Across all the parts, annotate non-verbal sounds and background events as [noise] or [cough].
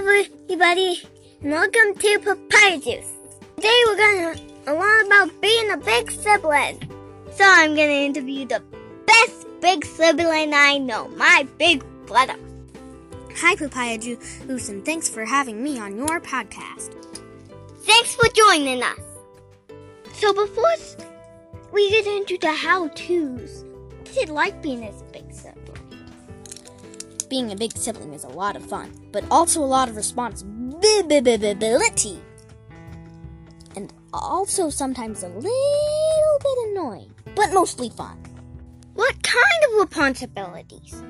everybody, and welcome to Papaya Juice. Today we're gonna learn about being a big sibling. So I'm gonna interview the best big sibling I know, my big brother. Hi, Papaya Juice, and thanks for having me on your podcast. Thanks for joining us. So before we get into the how-tos, what's it like being a big sibling? Being a big sibling is a lot of fun, but also a lot of responsibility. And also sometimes a little bit annoying, but mostly fun. What kind of responsibilities?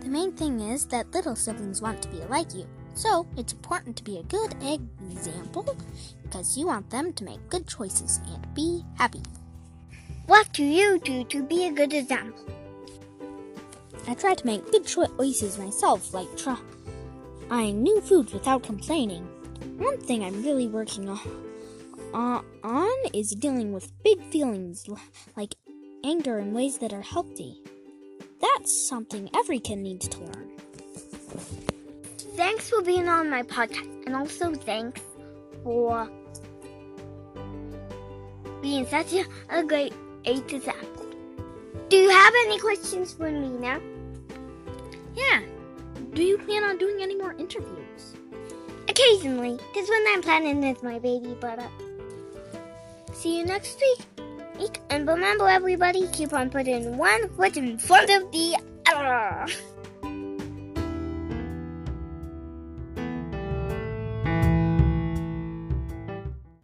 The main thing is that little siblings want to be like you, so it's important to be a good example because you want them to make good choices and be happy. What do you do to be a good example? I try to make good choices myself, like trying new foods without complaining. One thing I'm really working on, on is dealing with big feelings like anger in ways that are healthy. That's something every kid needs to learn. Thanks for being on my podcast, and also thanks for being such a, great a example. Do you have any questions for me now? Yeah. Do you plan on doing any more interviews? Occasionally, because when I'm planning with my baby brother. See you next week. And remember, everybody, keep on putting one foot in front of the other. [laughs]